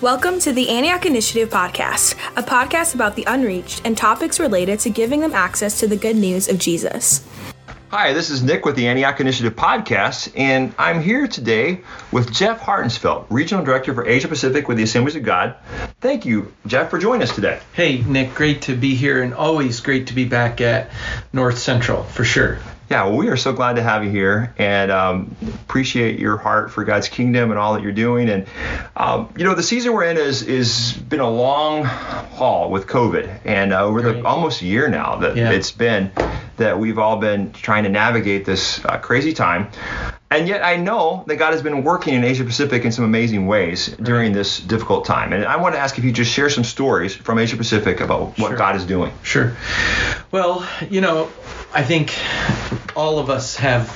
Welcome to the Antioch Initiative Podcast, a podcast about the unreached and topics related to giving them access to the good news of Jesus. Hi, this is Nick with the Antioch Initiative Podcast, and I'm here today with Jeff Hartensveld, Regional Director for Asia Pacific with the Assemblies of God. Thank you, Jeff, for joining us today. Hey, Nick, great to be here, and always great to be back at North Central, for sure. Yeah, well, we are so glad to have you here and um, appreciate your heart for God's kingdom and all that you're doing. And um, you know, the season we're in is is been a long haul with COVID, and uh, over the almost a year now that yeah. it's been that we've all been trying to navigate this uh, crazy time. And yet, I know that God has been working in Asia Pacific in some amazing ways during this difficult time. And I want to ask if you just share some stories from Asia Pacific about what sure. God is doing. Sure. Well, you know, I think all of us have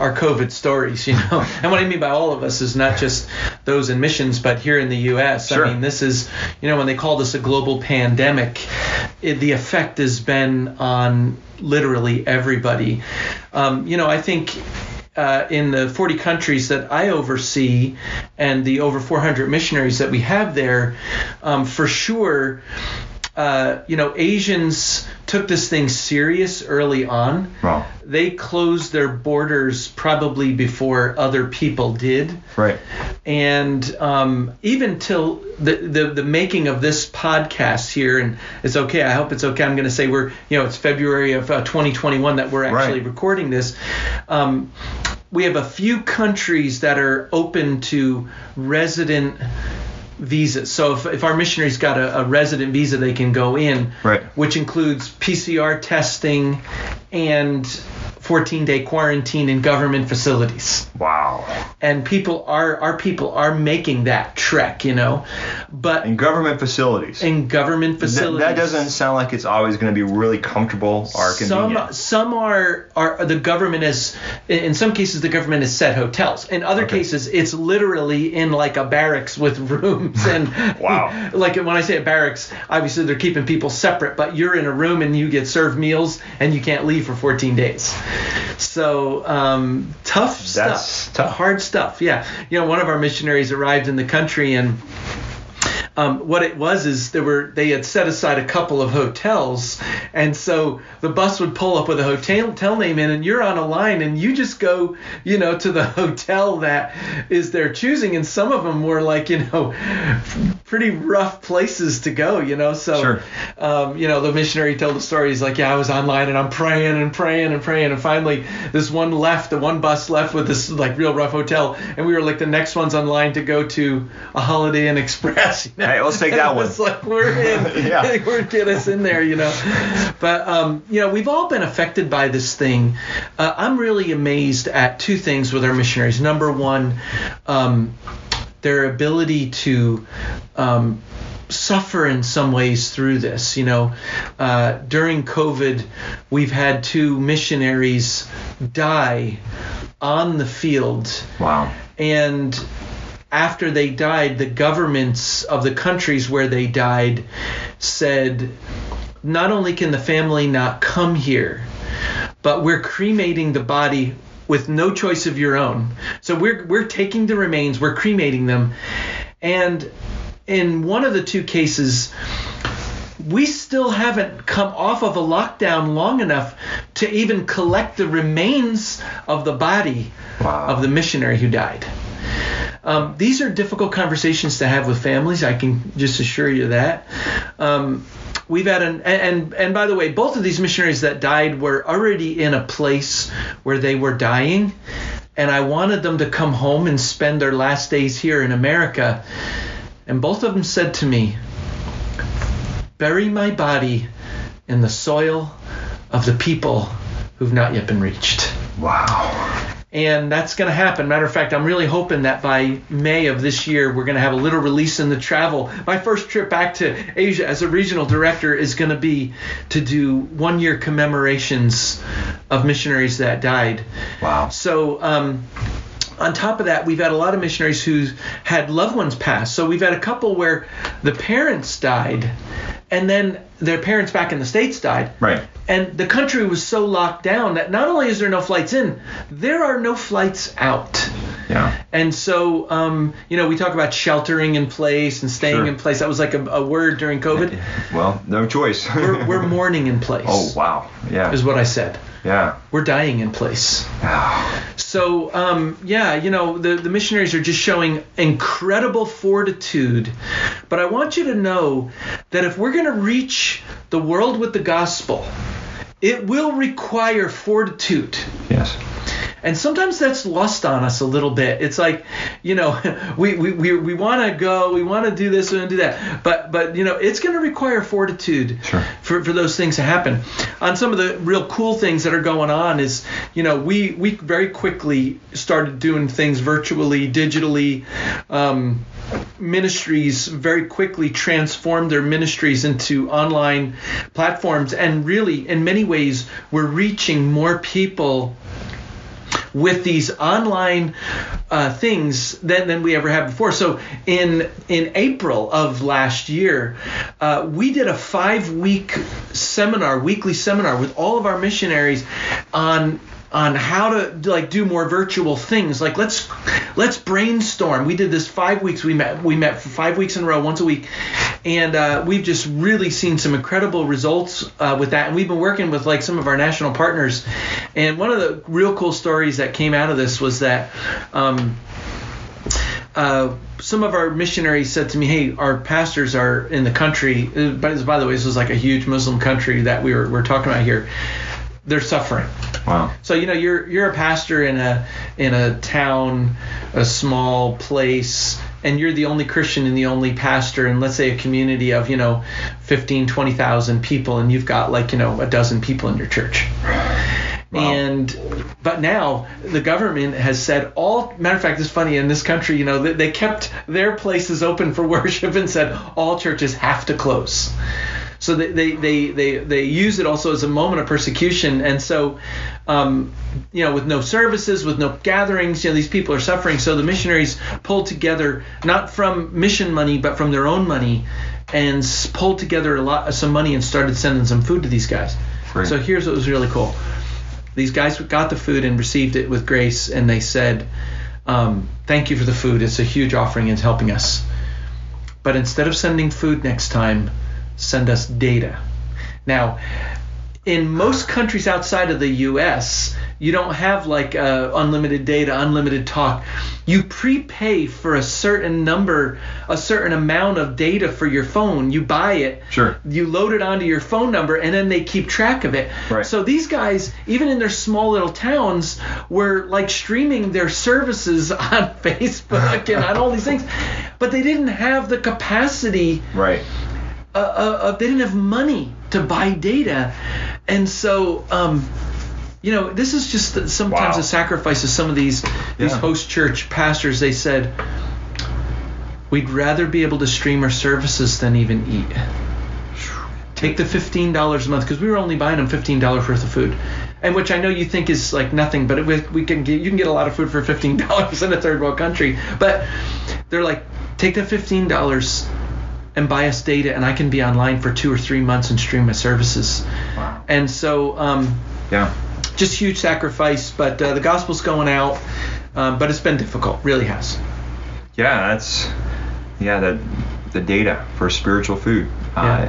our COVID stories, you know. And what I mean by all of us is not just those in missions, but here in the U.S. Sure. I mean, this is, you know, when they call this a global pandemic, it, the effect has been on literally everybody. Um, you know, I think uh, in the 40 countries that I oversee and the over 400 missionaries that we have there, um, for sure, uh, you know, Asians took this thing serious early on. Wow. They closed their borders probably before other people did. Right. And um, even till the, the the making of this podcast here, and it's okay. I hope it's okay. I'm going to say we're you know it's February of uh, 2021 that we're actually right. recording this. Um, we have a few countries that are open to resident visas. So if, if our missionaries got a, a resident visa, they can go in, right. which includes PCR testing and 14 day quarantine in government facilities. Wow. And people are our people are making that trek, you know. But in government facilities. In government facilities. That, that doesn't sound like it's always going to be really comfortable or convenient. Some some are are the government is in some cases the government has set hotels. In other okay. cases it's literally in like a barracks with rooms and wow. like when I say a barracks, obviously they're keeping people separate, but you're in a room and you get served meals and you can't leave for 14 days. So um, tough That's stuff, tough. hard stuff. Yeah, you know, one of our missionaries arrived in the country and um, what it was is there were they had set aside a couple of hotels, and so the bus would pull up with a hotel, hotel name in, and you're on a line, and you just go, you know, to the hotel that is their choosing, and some of them were like, you know, pretty rough places to go, you know. So, sure. um, you know, the missionary told the story. He's like, yeah, I was online and I'm praying and praying and praying, and finally this one left, the one bus left with this like real rough hotel, and we were like the next ones online to go to a Holiday Inn Express. You know? Hey, let's take that one. It's like we're in. yeah. we're get us in there, you know. But um, you know, we've all been affected by this thing. Uh, I'm really amazed at two things with our missionaries. Number one, um, their ability to um, suffer in some ways through this. You know, uh, during COVID, we've had two missionaries die on the field. Wow. And after they died, the governments of the countries where they died said, not only can the family not come here, but we're cremating the body with no choice of your own. So we're we're taking the remains, we're cremating them, and in one of the two cases, we still haven't come off of a lockdown long enough to even collect the remains of the body wow. of the missionary who died. Um, these are difficult conversations to have with families. I can just assure you that. Um, we've had an and and by the way, both of these missionaries that died were already in a place where they were dying, and I wanted them to come home and spend their last days here in America. And both of them said to me, "Bury my body in the soil of the people who've not yet been reached." Wow and that's going to happen. Matter of fact, I'm really hoping that by May of this year, we're going to have a little release in the travel. My first trip back to Asia as a regional director is going to be to do one year commemorations of missionaries that died. Wow. So, um, on top of that, we've had a lot of missionaries who had loved ones pass. So we've had a couple where the parents died and then their parents back in the states died. Right. And the country was so locked down that not only is there no flights in, there are no flights out. Yeah. And so, um, you know, we talk about sheltering in place and staying Sure. in place. That was like a, a word during COVID. Well, no choice. We're, we're mourning in place. oh wow. Yeah. Is what I said. Yeah. We're dying in place. So, um, yeah, you know, the, the missionaries are just showing incredible fortitude. But I want you to know that if we're going to reach the world with the gospel, it will require fortitude. Yes. And sometimes that's lost on us a little bit. It's like, you know, we we, we, we want to go, we want to do this and do that, but but you know, it's going to require fortitude Sure. for, for those things to happen. On some of the real cool things that are going on is, you know, we we very quickly started doing things virtually, digitally. Um, ministries very quickly transformed their ministries into online platforms and really in many ways we're reaching more people with these online uh, things than, than we ever have before. So in in April of last year, uh, we did a five week seminar, weekly seminar with all of our missionaries on on how to like do more virtual things. Like let's let's brainstorm. We did this five weeks. We met we met for five weeks in a row once a week. And uh, we've just really seen some incredible results uh, with that. And we've been working with like some of our national partners. And one of the real cool stories that came out of this was that um, uh, some of our missionaries said to me, "Hey, our pastors are in the country. uh, But by the way, this was like a huge Muslim country that we were we're talking about here. They're suffering. Wow. So you know, you're you're a pastor in a in a town, a small place, and you're the only Christian and the only pastor in let's say a community of you know, 15, 20,000 people, and you've got like you know a dozen people in your church. Wow. And but now the government has said all matter of fact it's funny in this country you know they, they kept their places open for worship and said all churches have to close so they they, they, they, they use it also as a moment of persecution and so um, you know with no services with no gatherings you know these people are suffering so the missionaries pulled together not from mission money but from their own money and pulled together a lot some money and started sending some food to these guys Great. so here's what was really cool these guys got the food and received it with grace, and they said, um, "Thank you for the food. It's a huge offering. It's helping us." But instead of sending food next time, send us data. Now, in most countries outside of the U.S., you don't have like uh, unlimited data, unlimited talk. You prepay for a certain number, a certain amount of data for your phone. You buy it. Sure. You load it onto your phone number, and then they keep track of it. Right. So these guys, even in their small little towns, were like streaming their services on Facebook and on all these things, but they didn't have the capacity Right. Uh, uh, uh, they didn't have money to buy data, and so um, you know this is just the- sometimes Wow. a sacrifice of some of these these Yeah. host church pastors. They said we'd rather be able to stream our services than even eat. Take the fifteen dollars a month because we were only buying them fifteen dollars worth of food, and which I know you think is like nothing, but we, we can get you can get a lot of food for fifteen dollars in a third world country. But they're like, take the fifteen dollars and buy us data, and I can be online for two or three months and stream my services. Wow. And so, um, Yeah. just huge sacrifice, but uh, the gospel's going out. Um, but it's been difficult, really has. Yeah, that's yeah the the data for spiritual food, uh,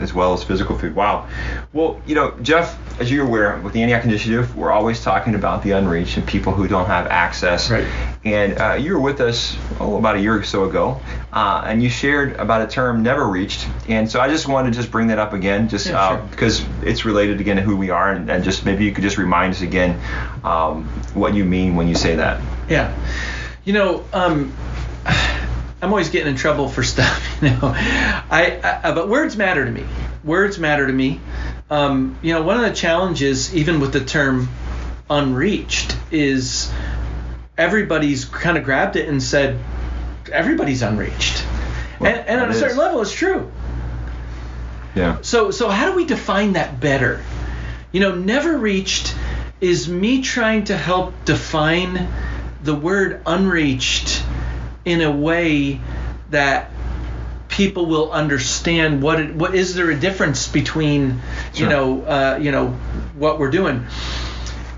as well as physical food. Wow. Well, you know, Jeff, as you're aware, with the Antioch Initiative, we're always talking about the unreached and people who don't have access. Right. And uh, you were with us oh about a year or so ago, uh, and you shared about a term never reached. And so I just wanted to just bring that up again, just Yeah, uh, sure. because it's related again to who we are, and, and just maybe you could just remind us again um, what you mean when you say that. Yeah. You know, um, I'm always getting in trouble for stuff. You know, I, I but words matter to me. Words matter to me. Um, you know, one of the challenges, even with the term unreached, is everybody's kind of grabbed it and said everybody's unreached, Well, and, and on a certain is. level, it's true. Yeah. So so how do we define that better? You know, never reached is me trying to help define the word unreached in a way that people will understand what it, what is there a difference between Sure. you know uh, you know what we're doing.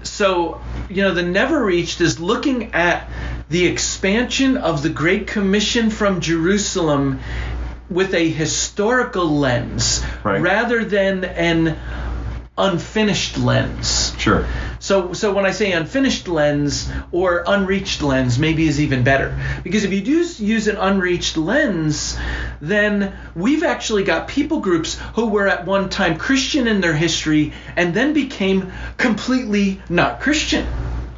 So you know the never reached is looking at the expansion of the Great Commission from Jerusalem with a historical lens Right. rather than an unfinished lens. Sure. So, so when I say unfinished lens or unreached lens, maybe is even better. Because if you do use an unreached lens, then we've actually got people groups who were at one time Christian in their history and then became completely not Christian.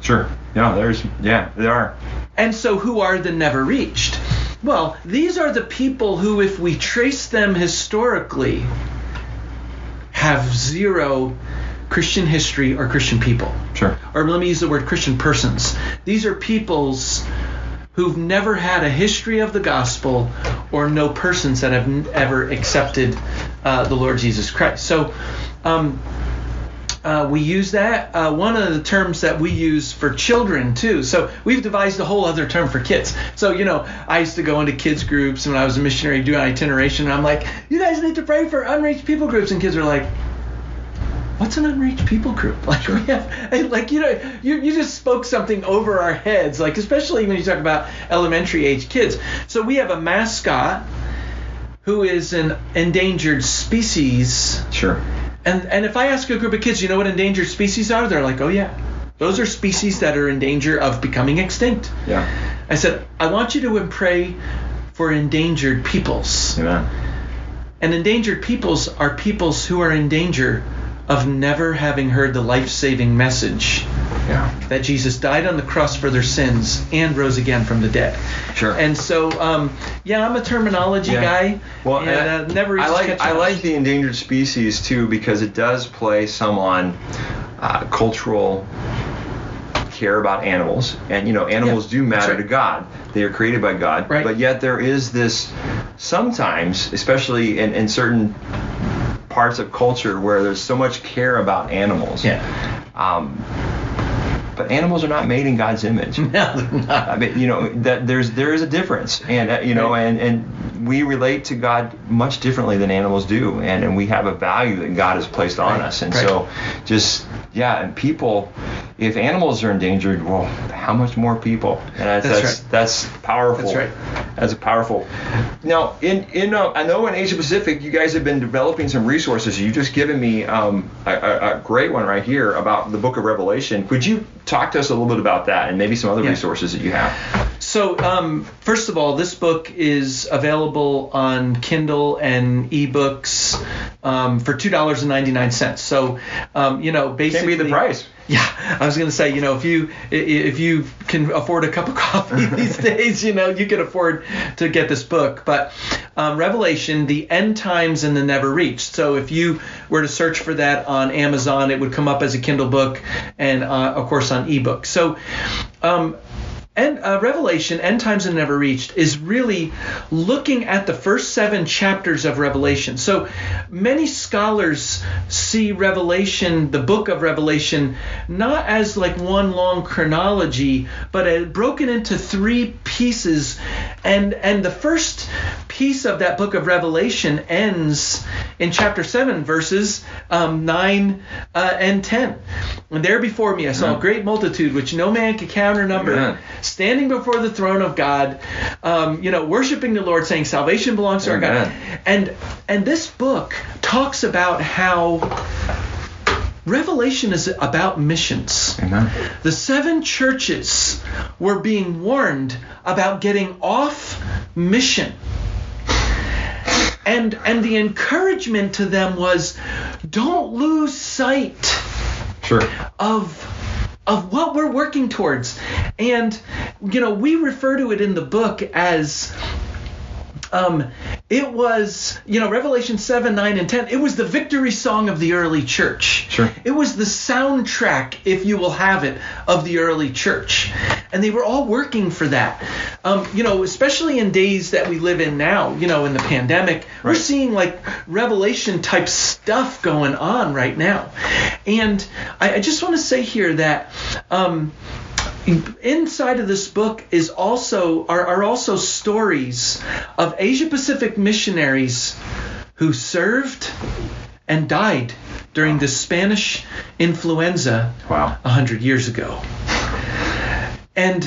Sure. Yeah. There's. Yeah. There are. And so, who are the never reached? Well, these are the people who, if we trace them historically, have zero Christian history or Christian people. Sure. Or let me use the word Christian persons. These are peoples who've never had a history of the gospel or no persons that have n- ever accepted uh, the Lord Jesus Christ. So, um, uh, we use that. Uh, one of the terms that we use for children too. So we've devised a whole other term for kids. So you know, I used to go into kids groups when I was a missionary doing itineration, and I'm like, you guys need to pray for unreached people groups, and kids are like. What's an unreached people group? Like we have, like you know, you, you just spoke something over our heads. Like especially when you talk about elementary age kids. So we have a mascot who is an endangered species Sure. and and if I ask a group of kids, you know what endangered species are? They're like, oh yeah, those are species that are in danger of becoming extinct. Yeah. I said, I want you to pray for endangered peoples. Amen. And endangered peoples are peoples who are in danger of never having heard the life-saving message Yeah. that Jesus died on the cross for their sins and rose again from the dead. Sure. And so, um, yeah, I'm a terminology Yeah. guy. Well, and and uh, never I like I like the endangered species too because it does play some on uh, cultural care about animals, and you know animals Yeah, do matter right. to God. They are created by God, Right. but yet there is this sometimes, especially in, in certain parts of culture where there's so much care about animals. Yeah. Um, but animals are not made in God's image. No, they're not. I mean, you know, that there's there is a difference, and uh, you know, and and we relate to God much differently than animals do, and and we have a value that God has placed on Right, us, and right. so just yeah, and people, if animals are endangered, well, how much more people? And that's That's that's, right. that's powerful. That's right. That's powerful. Now, in in uh, I know in Asia Pacific, you guys have been developing some resources. You've just given me um, a, a, a great one right here about the Book of Revelation. Could you talk to us a little bit about that and maybe some other Yeah. resources that you have? So, um, first of all, this book is available on Kindle and ebooks um, for two dollars and ninety nine cents. So, um, you know, Can't basically, the price. Yeah, I was gonna say, you know, if you if you can afford a cup of coffee these days, you know, you can afford to get this book. But um, Revelation, the end times and the never reached. So if you were to search for that on Amazon, it would come up as a Kindle book, and uh, of course on ebook. So. Um, and uh, Revelation, End Times and Never Reached, is really looking at the first seven chapters of Revelation. So many scholars see Revelation, the book of Revelation, not as like one long chronology, but uh, broken into three pieces. And and the first piece of that book of Revelation ends in chapter 7, verses um, 9 uh, and 10. And there before me I saw a great multitude which no man could count or number, Amen. standing before the throne of God, um, you know, worshiping the Lord, saying, Salvation belongs to our God. And, and this book talks about how Revelation is about missions. Amen. The seven churches were being warned about getting off mission. And and the encouragement to them was don't lose sight Sure. of of what we're working towards. And you know, we refer to it in the book as um, it was, you know, Revelation 7, 9, and 10, it was the victory song of the early church. Sure. It was the soundtrack, if you will have it, of the early church. And they were all working for that. Um, you know, especially in days that we live in now, you know, in the pandemic, we're seeing like revelation type stuff going on right now. And I, I just want to say here that um, inside of this book is also are, are also stories of Asia Pacific missionaries who served and died during the Spanish influenza Wow. a hundred years ago. And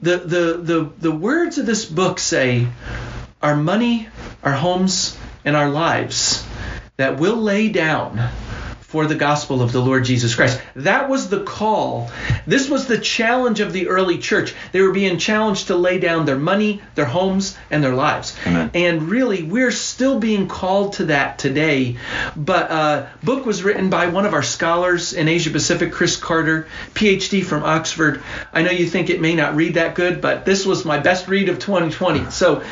the the the the words of this book say, our money, our homes, and our lives that we'll lay down for the gospel of the Lord Jesus Christ. That was the call. This was the challenge of the early church. They were being challenged to lay down their money, their homes, and their lives. Amen. And really, we're still being called to that today. But uh, book was written by one of our scholars in Asia Pacific, Chris Carter, PhD from Oxford. I know you think it may not read that good, but this was my best read of 2020. So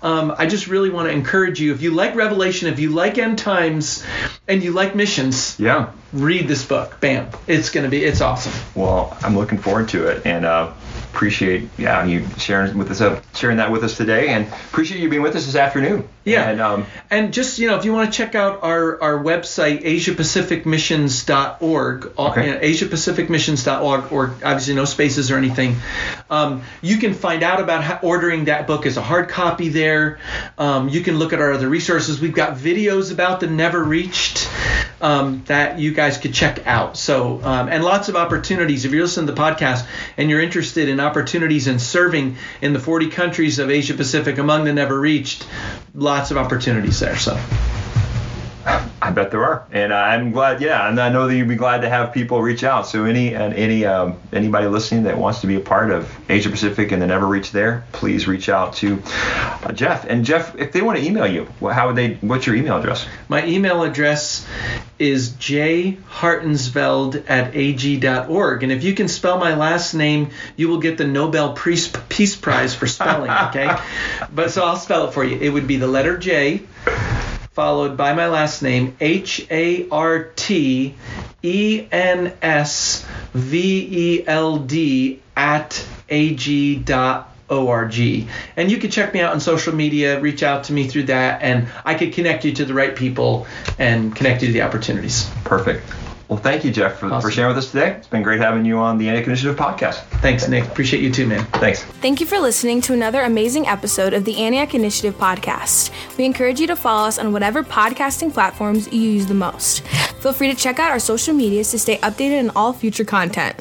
um, I just really want to encourage you. If you like Revelation, if you like end times, and you like missions, Yeah. Read this book. Bam. It's going to be, it's awesome. Well, I'm looking forward to it, and uh, appreciate yeah you sharing with us uh, sharing that with us today, and appreciate you being with us this afternoon. Yeah. And um, And just, you know, if you want to check out our, our website, asiapacificmissions.org, all- Okay. you know, asiapacificmissions.org, or obviously no spaces or anything, um, you can find out about how, ordering that book as a hard copy there. Um, you can look at our other resources. We've got videos about the Never Reached um, that you guys could check out. So, um, and lots of opportunities. If you're listening to the podcast and you're interested in opportunities in serving in the 40 countries of Asia Pacific among the never reached, lots of opportunities there. So, I bet there are, and I'm glad. Yeah, and I know that you'd be glad to have people reach out. So any and any um, anybody listening that wants to be a part of Asia Pacific and they Never Reach there, please reach out to uh, Jeff. And Jeff, if they want to email you, how would they? What's your email address? my email address is jhartensveld at ag.org. And if you can spell my last name, you will get the Nobel Peace, Peace Prize for spelling, okay? but so I'll spell it for you. It would be the letter J followed by my last name, H A R T E N S V E L D at ag.org. And you can check me out on social media, reach out to me through that, and I could connect you to the right people and connect you to the opportunities. Perfect. Well, thank you, Jeff, for, for sharing with us today. It's been great having you on the Antioch Initiative podcast. Thanks, Nick. Appreciate you too, man. Thanks. Thank you for listening to another amazing episode of the Antioch Initiative podcast. We encourage you to follow us on whatever podcasting platforms you use the most. Feel free to check out our social medias to stay updated on all future content.